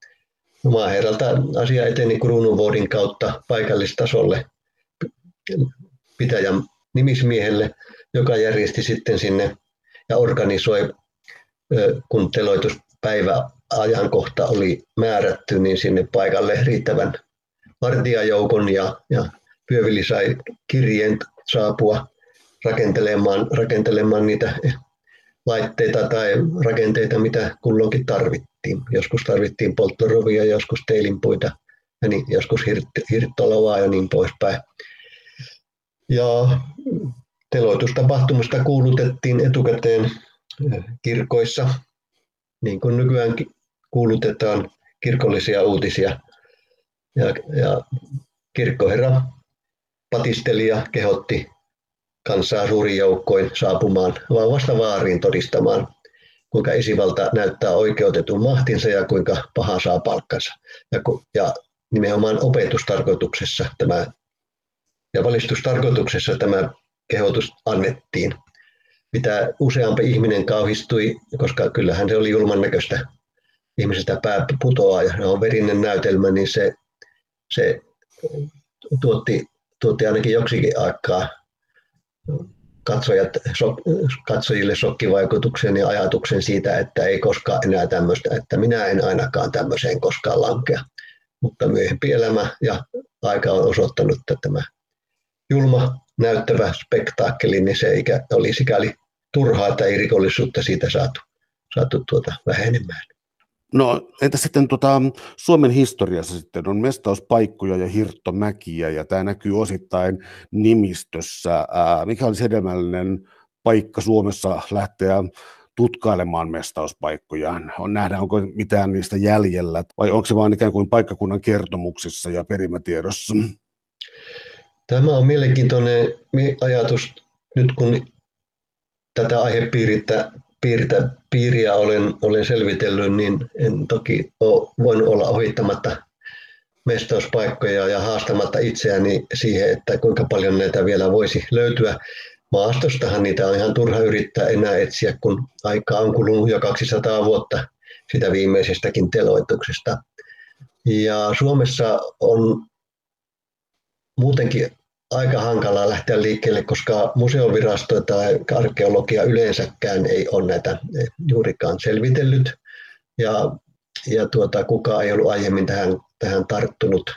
Maaherralta asia eteni kruununvuodin kautta paikallistasolle pitäjän nimismiehelle, joka järjesti sitten sinne ja organisoi, kun teloituspäivä ajankohta oli määrätty, niin sinne paikalle riittävän vartijajoukon ja, ja Pyövili sai kirjeen saapua rakentelemaan, rakentelemaan niitä laitteita tai rakenteita, mitä kulloinkin tarvittiin. Joskus tarvittiin polttorovia, joskus teilinpuita, ja niin, joskus hirttolavaa ja niin poispäin. Ja teloitustapahtumista kuulutettiin etukäteen eh, kirkoissa, niin kuin nykyään kuulutetaan kirkollisia uutisia. Ja, ja kirkkoherra patisteli ja kehotti kansaa suurin joukkoin saapumaan vauvasta vaariin todistamaan, kuinka esivalta näyttää oikeutetun mahtinsa ja kuinka paha saa palkkansa. Ja, ja nimenomaan opetustarkoituksessa tämä ja valistustarkoituksessa tämä kehotus annettiin. Mitä useampi ihminen kauhistui, koska kyllähän se oli julman näköistä ihmisestä pää putoaa ja on verinen näytelmä, niin se, se tuotti, tuotti ainakin joksikin aikaa katsojat, so, katsojille sokkivaikutuksen ja ajatuksen siitä, että ei koskaan enää tämmöistä, että minä en ainakaan tämmöiseen koskaan lankea. Mutta myöhempi elämä ja aika on osoittanut, että tämä julma näyttävä spektaakkeli, niin se eikä oli sikäli turhaa, ei rikollisuutta siitä saatu, saatu tuota vähenemään. No entä sitten tota, Suomen historiassa sitten on mestauspaikkoja ja hirttomäkiä ja tämä näkyy osittain nimistössä. Ää, mikä olisi hedelmällinen paikka Suomessa lähteä tutkailemaan mestauspaikkoja? On nähdä, onko mitään niistä jäljellä vai onko se vain ikään kuin paikkakunnan kertomuksissa ja perimätiedossa? Tämä on mielenkiintoinen ajatus nyt kun tätä aihepiirittä piirtä, piiriä olen, olen selvitellyt, niin en toki ole voinut olla ohittamatta mestauspaikkoja ja haastamatta itseäni siihen, että kuinka paljon näitä vielä voisi löytyä. Maastostahan niitä on ihan turha yrittää enää etsiä, kun aika on kulunut jo 200 vuotta sitä viimeisestäkin teloituksesta. Ja Suomessa on muutenkin aika hankalaa lähteä liikkeelle, koska museovirasto tai arkeologia yleensäkään ei ole näitä juurikaan selvitellyt. Ja, ja tuota, kukaan ei ollut aiemmin tähän, tähän tarttunut.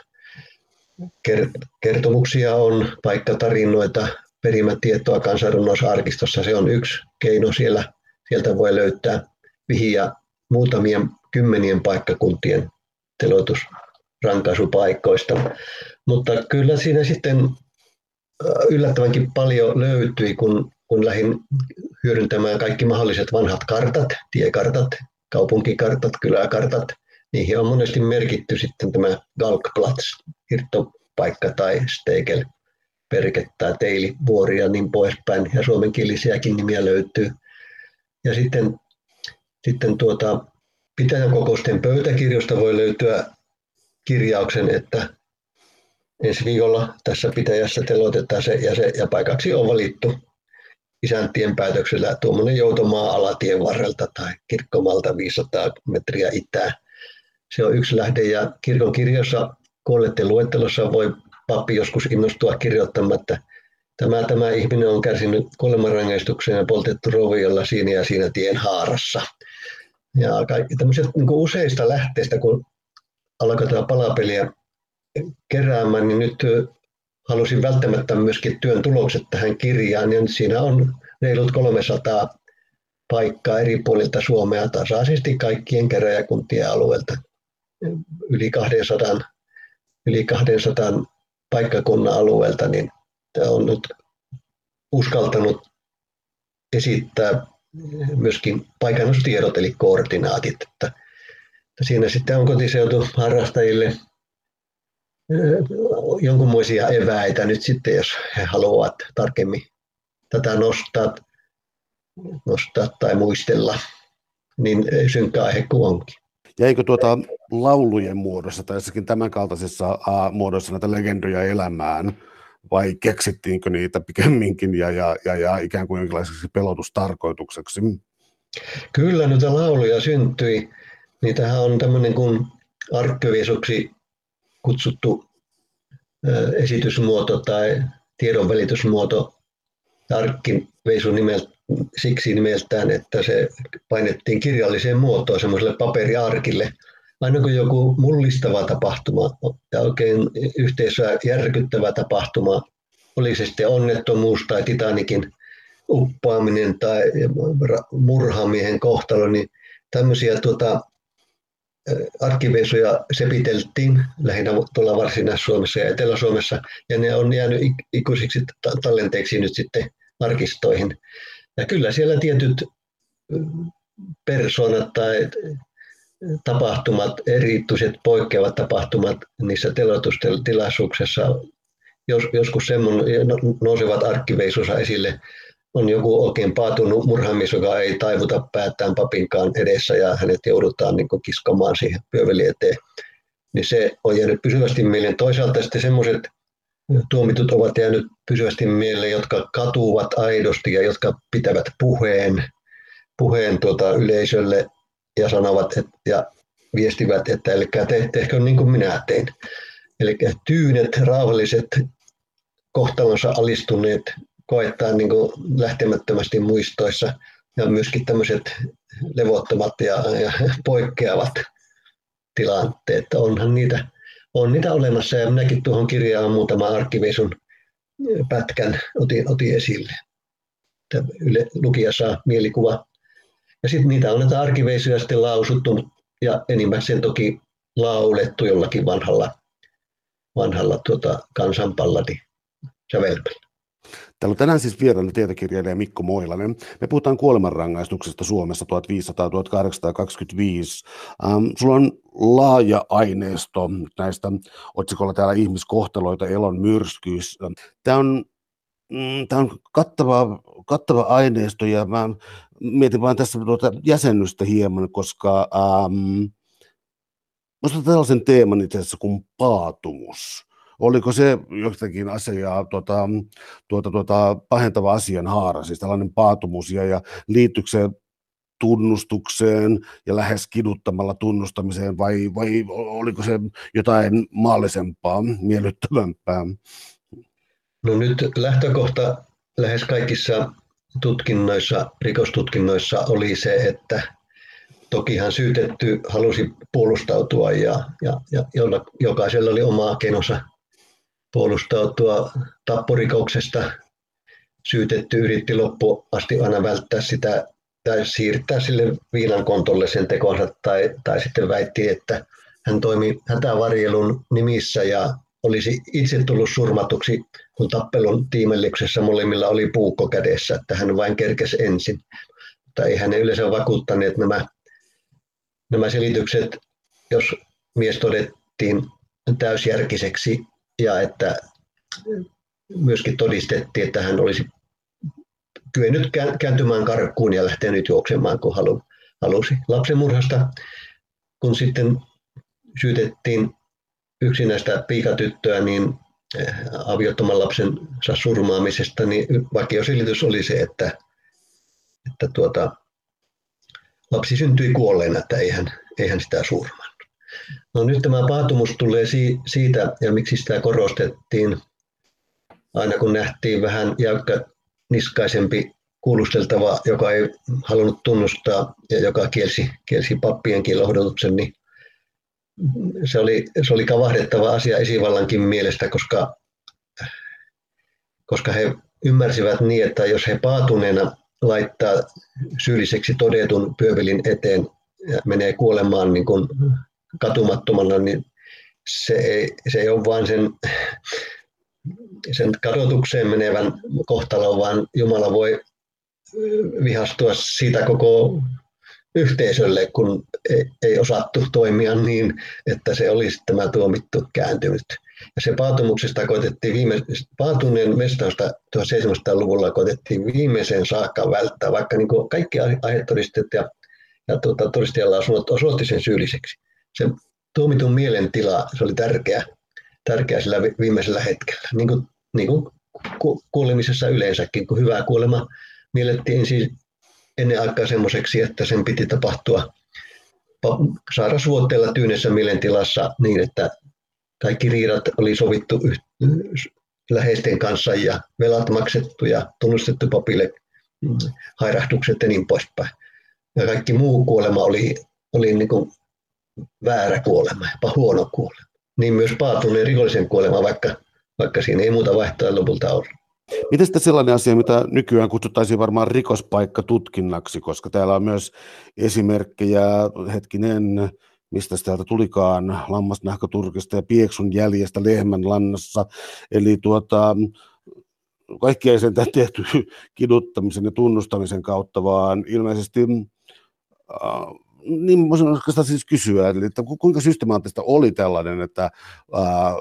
Kertomuksia on, paikkatarinoita, perimätietoa kansanrunnousarkistossa, se on yksi keino siellä. Sieltä voi löytää vihiä muutamien kymmenien paikkakuntien teloitusrankaisupaikoista. Mutta kyllä siinä sitten yllättävänkin paljon löytyi, kun, kun lähdin hyödyntämään kaikki mahdolliset vanhat kartat, tiekartat, kaupunkikartat, kyläkartat. Niihin on monesti merkitty sitten tämä Galkplatz, hirttopaikka tai Stegel, Perke tai Teili, Vuori ja niin poispäin. Ja suomenkielisiäkin nimiä löytyy. Ja sitten, sitten tuota, pitäjän kokousten pöytäkirjosta voi löytyä kirjauksen, että ensi viikolla tässä pitäjässä teloitetaan se ja, se, ja paikaksi on valittu isäntien päätöksellä tuommoinen joutomaa alatien varrelta tai kirkkomalta 500 metriä itään. Se on yksi lähde ja kirkon kirjassa kuolleiden luettelossa voi pappi joskus innostua kirjoittamaan, että tämä, tämä ihminen on kärsinyt kuolemanrangaistuksen ja poltettu roviolla siinä ja siinä tien haarassa. Ja kaikki tämmöiset niin useista lähteistä, kun alkoi tämä palapeliä keräämään, niin nyt halusin välttämättä myöskin työn tulokset tähän kirjaan, niin siinä on reilut 300 paikkaa eri puolilta Suomea tasaisesti kaikkien keräjäkuntien alueelta. Yli 200, yli 200 paikkakunnan alueelta, niin on nyt uskaltanut esittää myöskin paikannustiedot eli koordinaatit. Että siinä sitten on kotiseutu harrastajille jonkunmoisia eväitä nyt sitten, jos he haluavat tarkemmin tätä nostaa, nostaa tai muistella, niin synkkä aihe kuin onkin. Jäikö tuota laulujen muodossa tai jossakin tämän kaltaisessa uh, muodossa näitä legendoja elämään, vai keksittiinkö niitä pikemminkin ja, ja, ja, ja ikään kuin jonkinlaiseksi pelotustarkoitukseksi? Kyllä noita lauluja syntyi. Niitähän on tämmöinen kuin arkkivisuksi kutsuttu esitysmuoto tai tiedonvälitysmuoto arkkiveisu nimeltä, siksi nimeltään, että se painettiin kirjalliseen muotoon semmoiselle paperiarkille. Aina kun joku mullistava tapahtuma ja oikein yhteisöä järkyttävä tapahtuma, oli se sitten onnettomuus tai Titanikin uppaaminen tai murhamiehen kohtalo, niin tämmöisiä tuota, arkiveisuja sepiteltiin lähinnä tuolla Varsinais-Suomessa ja Etelä-Suomessa, ja ne on jäänyt ikuisiksi tallenteeksi nyt sitten arkistoihin. Ja kyllä siellä tietyt persoonat tai tapahtumat, erityiset poikkeavat tapahtumat niissä telotustilaisuuksissa, jos, joskus semmoinen no, nousevat arkkiveisussa esille, on joku oikein paatunut murhaamis, joka ei taivuta päättään papinkaan edessä ja hänet joudutaan niin kiskomaan siihen pyöveli eteen. Niin se on jäänyt pysyvästi mieleen. Toisaalta sitten semmoiset tuomitut ovat jäänyt pysyvästi mieleen, jotka katuvat aidosti ja jotka pitävät puheen, puheen tuota yleisölle ja sanovat et, ja viestivät, että eli te, tehkö niin kuin minä tein. Eli tyynet, rauhalliset, kohtalonsa alistuneet koettaa niin kuin lähtemättömästi muistoissa ja myöskin tämmöiset levottomat ja, ja poikkeavat tilanteet. Onhan niitä, on niitä olemassa ja minäkin tuohon kirjaan muutama arkkiveisun pätkän otin, otin esille. Yle, lukija saa mielikuva. Ja sitten niitä on näitä arkiveisuja sitten lausuttu ja enimmäkseen toki laulettu jollakin vanhalla, vanhalla tuota, kansanpalladi sävelmällä. Täällä on tänään siis vieraana tietokirjailija Mikko Moilanen. Me puhutaan kuolemanrangaistuksesta Suomessa 1500-1825. Ähm, sulla on laaja aineisto näistä otsikolla täällä ihmiskohtaloita, elon myrskyys. Tämä on, mm, tämä on kattava, kattava aineisto ja mä mietin vain tässä tuota jäsennystä hieman, koska ähm, nostan tällaisen teeman itse asiassa kuin paatumus oliko se jostakin asiaa tuota, tuota, tuota, pahentava asian haara, siis tällainen paatumus ja, ja liittyykö se tunnustukseen ja lähes kiduttamalla tunnustamiseen vai, vai oliko se jotain maallisempaa, miellyttävämpää? No nyt lähtökohta lähes kaikissa tutkinnoissa, rikostutkinnoissa oli se, että tokihan syytetty halusi puolustautua ja, ja, ja jokaisella oli oma keinonsa puolustautua tapporikoksesta. Syytetty yritti loppu asti aina välttää sitä tai siirtää sille viinan kontolle sen tekonsa tai, tai sitten väitti, että hän toimi hätävarjelun nimissä ja olisi itse tullut surmatuksi, kun tappelun tiimellyksessä molemmilla oli puukko kädessä, että hän vain kerkesi ensin. Mutta ei hän yleensä vakuuttaneet nämä, nämä selitykset, jos mies todettiin täysjärkiseksi ja että myöskin todistettiin, että hän olisi kyennyt kääntymään karkuun ja lähtenyt juoksemaan, kun halu, halusi. Lapsenmurhasta, kun sitten syytettiin yksinäistä piikatyttöä, niin eh, aviottoman lapsen surmaamisesta, niin vakioselitys oli se, että, että tuota, lapsi syntyi kuolleena, että eihän, eihän sitä surmaa. No nyt tämä paatumus tulee siitä, ja miksi sitä korostettiin, aina kun nähtiin vähän jäykkä niskaisempi kuulusteltava, joka ei halunnut tunnustaa ja joka kielsi, kielsi pappienkin lohdutuksen, niin se oli, se oli kavahdettava asia esivallankin mielestä, koska, koska he ymmärsivät niin, että jos he paatuneena laittaa syylliseksi todetun pyövelin eteen ja menee kuolemaan niin kuin katumattomana, niin se ei, se ei ole vain sen, sen kadotukseen menevän kohtalon, vaan Jumala voi vihastua siitä koko yhteisölle, kun ei osattu toimia niin, että se olisi tämä tuomittu kääntynyt. Ja se paatumuksesta koitettiin viime, paatuneen mestausta 1700-luvulla koitettiin viimeiseen saakka välttää, vaikka niin kuin kaikki aihetodistet ja, ja tuota, todistajalausunnot osoitti sen syylliseksi. Se tuomitun mielentila, se oli tärkeä, tärkeä sillä viimeisellä hetkellä, niin kuin, niin kuin kuulemisessa yleensäkin, kun hyvää kuolema miellettiin siis ennen aikaa semmoiseksi, että sen piti tapahtua sairasvuotteella tyynessä mielentilassa niin, että kaikki riidat oli sovittu läheisten kanssa ja velat maksettu ja tunnustettu papille mm, hairahdukset ja niin poispäin. Ja kaikki muu kuolema oli, oli niin kuin väärä kuolema, jopa huono kuolema. Niin myös paatuneen rikollisen kuolema, vaikka, vaikka siinä ei muuta vaihtoa lopulta ole. Miten sitten sellainen asia, mitä nykyään kutsuttaisiin varmaan rikospaikkatutkinnaksi, koska täällä on myös esimerkkejä, hetkinen, mistä täältä tulikaan, lammasnahkaturkista ja pieksun jäljestä lehmän lannassa. Eli tuota, kaikki ei sen tehty kiduttamisen ja tunnustamisen kautta, vaan ilmeisesti äh, niin voisin oikeastaan siis kysyä, eli että kuinka systemaattista oli tällainen, että äh,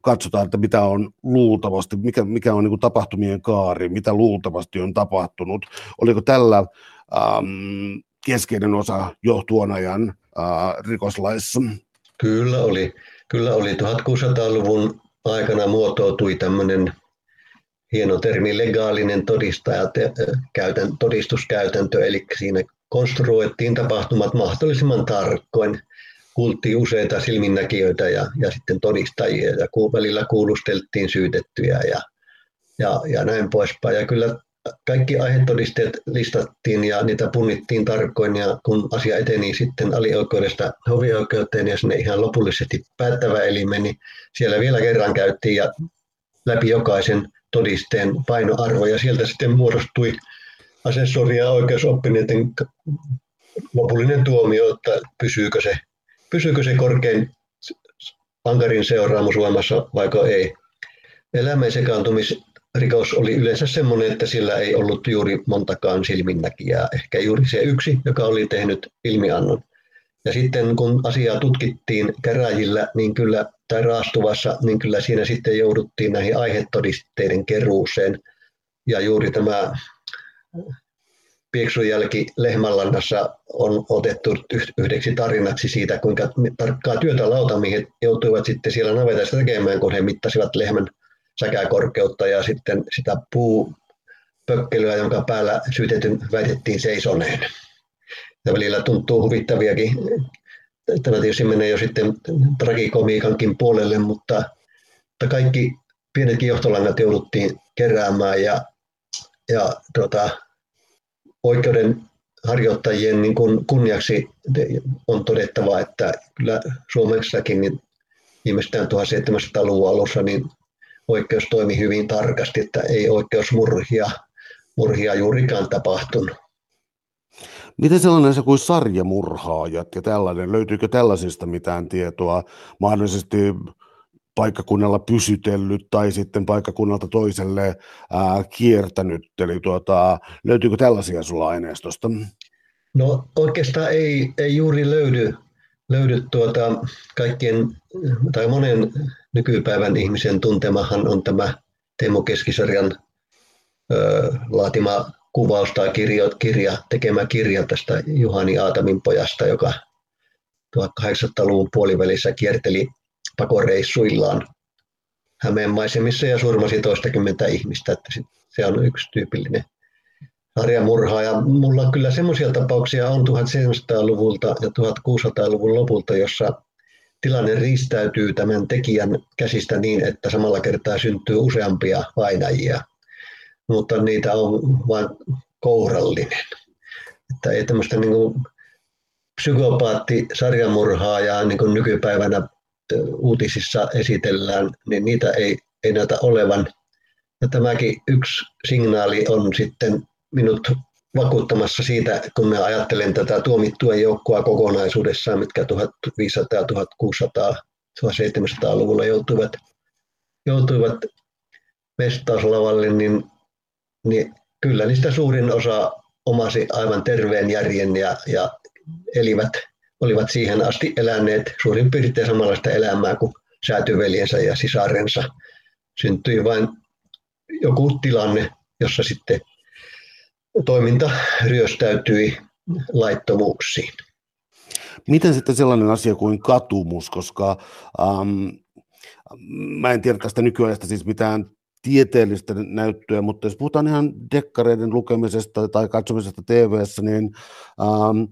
katsotaan, että mitä on luultavasti, mikä, mikä on niin kuin tapahtumien kaari, mitä luultavasti on tapahtunut. Oliko tällä ähm, keskeinen osa jo tuon ajan äh, rikoslaissa? Kyllä oli. Kyllä oli. 1600-luvun aikana muotoutui tämmöinen hieno termi legaalinen todistaja, käytän, todistuskäytäntö, eli siinä konstruoittiin tapahtumat mahdollisimman tarkoin – kuultiin useita silminnäkijöitä ja, ja sitten todistajia ja välillä kuulusteltiin syytettyjä ja, ja, ja näin poispäin. Ja kyllä kaikki aihetodisteet listattiin ja niitä punnittiin tarkoin ja kun asia eteni sitten alioikeudesta hovioikeuteen ja sinne ihan lopullisesti päättävä elimen, niin siellä vielä kerran käytiin ja läpi jokaisen todisteen painoarvo ja sieltä sitten muodostui asessori ja oikeusoppineiden lopullinen tuomio, että pysyykö se pysyykö se korkein ankarin seuraamus voimassa vaiko ei. Elämän sekaantumisrikos oli yleensä sellainen, että sillä ei ollut juuri montakaan silminnäkijää, ehkä juuri se yksi, joka oli tehnyt ilmiannon. Ja sitten kun asiaa tutkittiin käräjillä niin kyllä, tai raastuvassa, niin kyllä siinä sitten jouduttiin näihin aihetodisteiden keruuseen. Ja juuri tämä Pieksunjälki Lehmänlannassa on otettu yhdeksi tarinaksi siitä, kuinka tarkkaa työtä lautamiehet joutuivat sitten siellä navetassa tekemään, kun he mittasivat lehmän säkäkorkeutta ja sitten sitä puupökkelyä, jonka päällä syytetyn väitettiin seisoneen. Ja välillä tuntuu huvittaviakin. Tämä tietysti menee jo sitten tragikomiikankin puolelle, mutta, mutta kaikki pienetkin johtolangat jouduttiin keräämään ja, ja tuota, oikeuden harjoittajien niin kuin kunniaksi on todettava, että kyllä Suomessakin niin viimeistään 1700-luvun alussa niin oikeus toimi hyvin tarkasti, että ei oikeusmurhia murhia juurikaan tapahtunut. Miten sellainen se kuin sarjamurhaajat ja tällainen, löytyykö tällaisista mitään tietoa? Mahdollisesti paikkakunnalla pysytellyt tai sitten paikkakunnalta toiselle ää, kiertänyt? Eli tuota, löytyykö tällaisia sulla aineistosta? No oikeastaan ei, ei juuri löydy, löydy tuota, kaikkien tai monen nykypäivän ihmisen tuntemahan on tämä Teemu Keskisarjan ö, laatima kuvaus tai kirja, kirja, tekemä kirja tästä Juhani Aatamin pojasta, joka 1800-luvun puolivälissä kierteli pakoreissuillaan Hämeen maisemissa ja surmasi toistakymmentä ihmistä. Että se on yksi tyypillinen sarjamurhaa. Ja mulla kyllä semmoisia tapauksia on 1700-luvulta ja 1600-luvun lopulta, jossa tilanne riistäytyy tämän tekijän käsistä niin, että samalla kertaa syntyy useampia vainajia, mutta niitä on vain kourallinen. Että ei tämmöistä niin kuin psykopaatti-sarjamurhaajaa, niin kuin nykypäivänä uutisissa esitellään, niin niitä ei, ei näytä olevan. Ja tämäkin yksi signaali on sitten minut vakuuttamassa siitä, kun mä ajattelen tätä tuomittua joukkoa kokonaisuudessaan, mitkä 1500, 1600, 1700-luvulla joutuivat, joutuivat mestauslavalle, niin, niin kyllä niistä suurin osa omasi aivan terveen järjen ja, ja elivät, olivat siihen asti eläneet suurin piirtein samanlaista elämää kuin säätyveljensä ja sisarensa. Syntyi vain joku tilanne, jossa sitten toiminta ryöstäytyi laittomuuksiin. Miten sitten sellainen asia kuin katumus, koska ähm, mä en tiedä tästä nykyajasta siis mitään tieteellistä näyttöä, mutta jos puhutaan ihan dekkareiden lukemisesta tai katsomisesta tv niin ähm,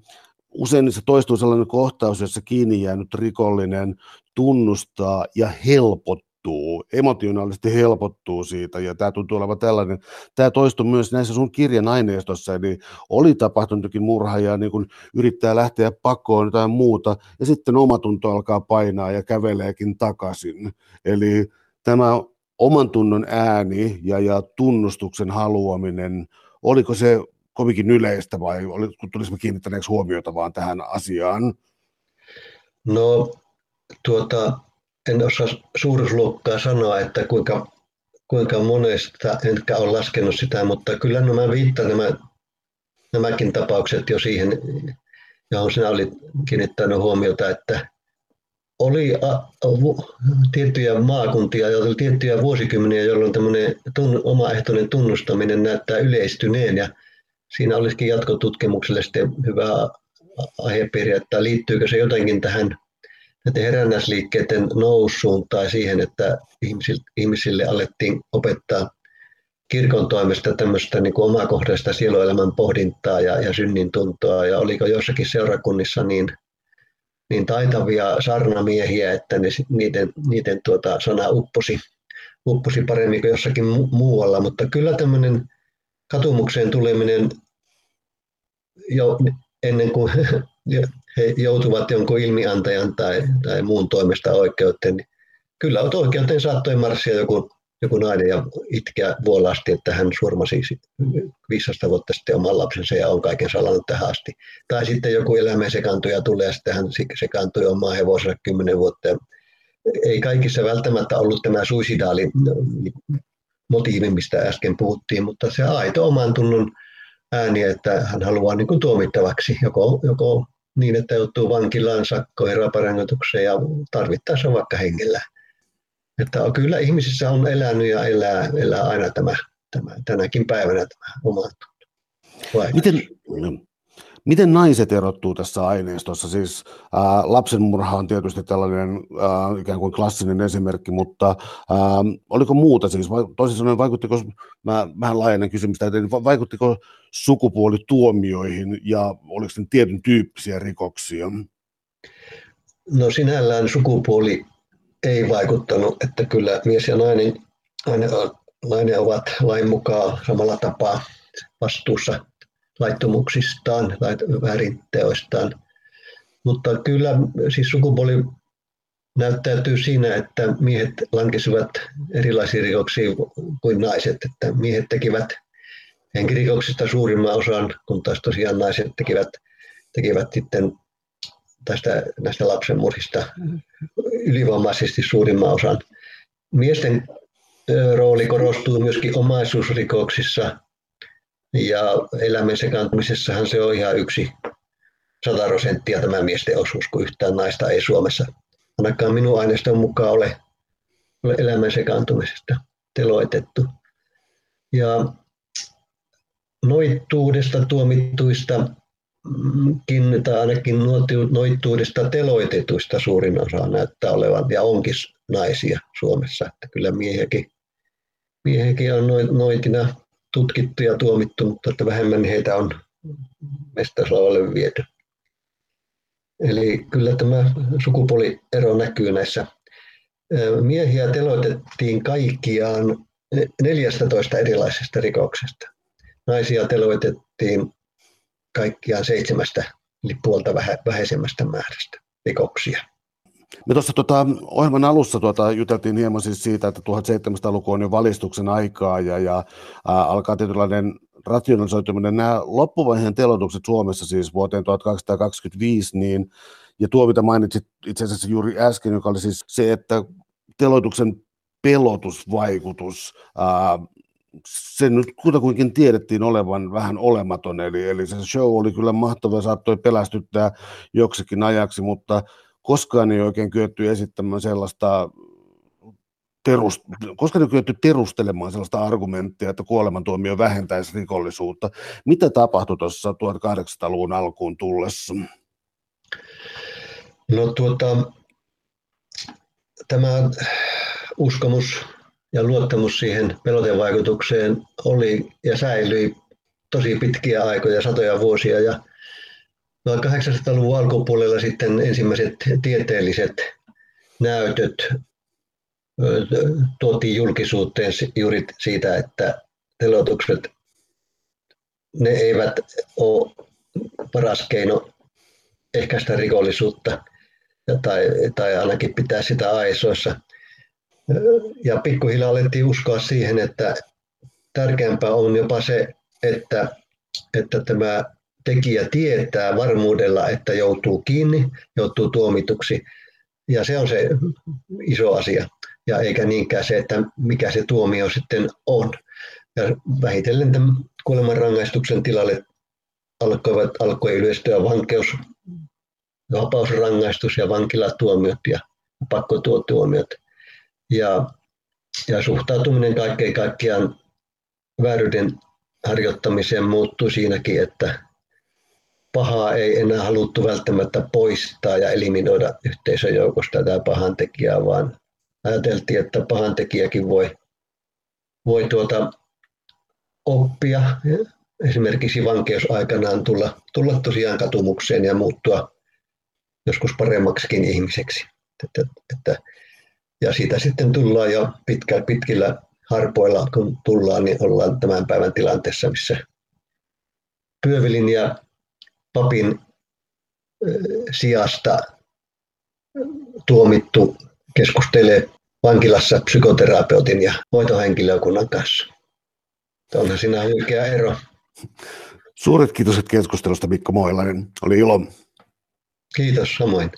usein niissä toistuu sellainen kohtaus, jossa kiinni jäänyt rikollinen tunnustaa ja helpottuu, emotionaalisesti helpottuu siitä, ja tämä tuntuu olevan tällainen. Tämä toistuu myös näissä sun kirjan aineistossa, eli oli tapahtunutkin murha ja niin kun yrittää lähteä pakoon jotain muuta, ja sitten omatunto alkaa painaa ja käveleekin takaisin. Eli tämä oman tunnon ääni ja, ja tunnustuksen haluaminen, oliko se kovinkin yleistä vai tulisimme kiinnittäneeksi huomiota vaan tähän asiaan? No tuota, en osaa suuruusluokkaa sanoa, että kuinka, kuinka monesta, enkä ole laskenut sitä, mutta kyllä nämä viittaa nämä, nämäkin tapaukset jo siihen, johon sinä olit kiinnittänyt huomiota, että oli a, a, tiettyjä maakuntia ja tiettyjä vuosikymmeniä, jolloin tämmöinen tun, omaehtoinen tunnustaminen näyttää yleistyneen ja siinä olisikin jatkotutkimukselle sitten hyvä aihepiiri, että liittyykö se jotenkin tähän näiden herännäisliikkeiden nousuun tai siihen, että ihmisille, ihmisille alettiin opettaa kirkon toimesta tämmöistä niin kuin omakohtaista sieluelämän pohdintaa ja, ja synnin tuntoa. Ja oliko jossakin seurakunnissa niin, niin taitavia sarnamiehiä, että ne, niiden, niiden tuota, sana upposi, upposi paremmin kuin jossakin mu- muualla. Mutta kyllä tämmöinen katumukseen tuleminen jo ennen kuin he joutuvat jonkun ilmiantajan tai, tai muun toimesta oikeuteen, niin kyllä oikeuteen saattoi marssia joku, joku nainen ja itkeä vuolaasti, että hän surmasi 15 vuotta sitten oman lapsensa ja on kaiken salannut tähän asti. Tai sitten joku elämän sekaantuja tulee ja sitten hän sekaantui omaan hevosensa 10 vuotta. Ei kaikissa välttämättä ollut tämä suisidaali motiivi, mistä äsken puhuttiin, mutta se aito oman tunnon ääni, että hän haluaa niin kuin tuomittavaksi. Joko, joko niin, että joutuu vankilaan, sakkoihin, raparangoitukseen ja tarvittaessa vaikka hengellä. Että kyllä ihmisissä on elänyt ja elää, elää aina tämä, tämä, tänäkin päivänä tämä oma Miten, Miten naiset erottuu tässä aineistossa? Siis ää, lapsenmurha on tietysti tällainen ää, ikään kuin klassinen esimerkki, mutta ää, oliko muuta siis? Toisin sanoen, vaikuttiko, mä vähän laajennan kysymystä, että vaikuttiko sukupuoli tuomioihin ja oliko ne tietyn tyyppisiä rikoksia? No sinällään sukupuoli ei vaikuttanut, että kyllä mies ja nainen, nainen, nainen ovat lain mukaan samalla tapaa vastuussa laittomuuksistaan tai väärinteoistaan. Mutta kyllä siis sukupuoli näyttäytyy siinä, että miehet lankesivat erilaisiin rikoksiin kuin naiset. Että miehet tekivät henkirikoksista suurimman osan, kun taas tosiaan naiset tekivät, tekivät sitten tästä, näistä lapsenmurhista ylivoimaisesti suurimman osan. Miesten rooli korostuu myöskin omaisuusrikoksissa ja elämän sekaantumisessahan se on ihan yksi 100 prosenttia tämä miesten osuus, kun yhtään naista ei Suomessa ainakaan minun aineiston mukaan ole, ole elämän sekaantumisesta teloitettu. Ja noittuudesta tuomituista tai ainakin noittuudesta teloitetuista suurin osa näyttää olevan ja onkin naisia Suomessa. Että kyllä miehiäkin, miehiäkin on noitina tutkittu ja tuomittu, mutta että vähemmän heitä on mestaslavalle viety. Eli kyllä tämä sukupuoliero näkyy näissä. Miehiä teloitettiin kaikkiaan 14 erilaisesta rikoksesta. Naisia teloitettiin kaikkiaan seitsemästä, eli puolta vähäisemmästä määrästä rikoksia. Me tuossa tuota, ohjelman alussa tuota, juteltiin hieman siis siitä, että 1700-luku on jo valistuksen aikaa ja, ja ää, alkaa tietynlainen rationalisoituminen. Nämä loppuvaiheen telotukset Suomessa siis vuoteen 1225, niin, ja tuo mitä mainitsit itse asiassa juuri äsken, joka oli siis se, että teloituksen pelotusvaikutus, ää, se nyt kutakuinkin tiedettiin olevan vähän olematon, eli, eli se show oli kyllä mahtava ja saattoi pelästyttää joksikin ajaksi, mutta koskaan ei oikein kyetty esittämään sellaista koska ne kyetty perustelemaan sellaista argumenttia, että kuolemantuomio vähentäisi rikollisuutta. Mitä tapahtui tuossa 1800-luvun alkuun tullessa? No tuota, tämä uskomus ja luottamus siihen pelotevaikutukseen oli ja säilyi tosi pitkiä aikoja, satoja vuosia. Ja 1800-luvun alkupuolella sitten ensimmäiset tieteelliset näytöt tuotiin julkisuuteen juuri siitä, että telotukset ne eivät ole paras keino ehkäistä rikollisuutta tai, tai ainakin pitää sitä aisoissa. Ja pikkuhiljaa alettiin uskoa siihen, että tärkeämpää on jopa se, että, että tämä tekijä tietää varmuudella, että joutuu kiinni, joutuu tuomituksi. Ja se on se iso asia, ja eikä niinkään se, että mikä se tuomio sitten on. Ja vähitellen tämän kuolemanrangaistuksen tilalle alkoivat, alkoi yleistyä vankeus, vapausrangaistus ja vankilatuomiot ja pakkotuotuomiot. Ja, ja suhtautuminen kaikkein kaikkiaan vääryyden harjoittamiseen muuttui siinäkin, että pahaa ei enää haluttu välttämättä poistaa ja eliminoida yhteisön joukosta tätä pahan tekijää, vaan ajateltiin, että pahan tekijäkin voi, voi tuota oppia esimerkiksi vankeusaikanaan tulla, tulla tosiaan katumukseen ja muuttua joskus paremmaksikin ihmiseksi. Että, että, ja siitä sitten tullaan jo pitkä, pitkillä harpoilla, kun tullaan, niin ollaan tämän päivän tilanteessa, missä Pyövilin ja papin sijasta tuomittu keskustelee vankilassa psykoterapeutin ja hoitohenkilökunnan kanssa. Onhan siinä huikea ero. Suuret kiitokset keskustelusta Mikko Moilainen. Oli ilo. Kiitos samoin.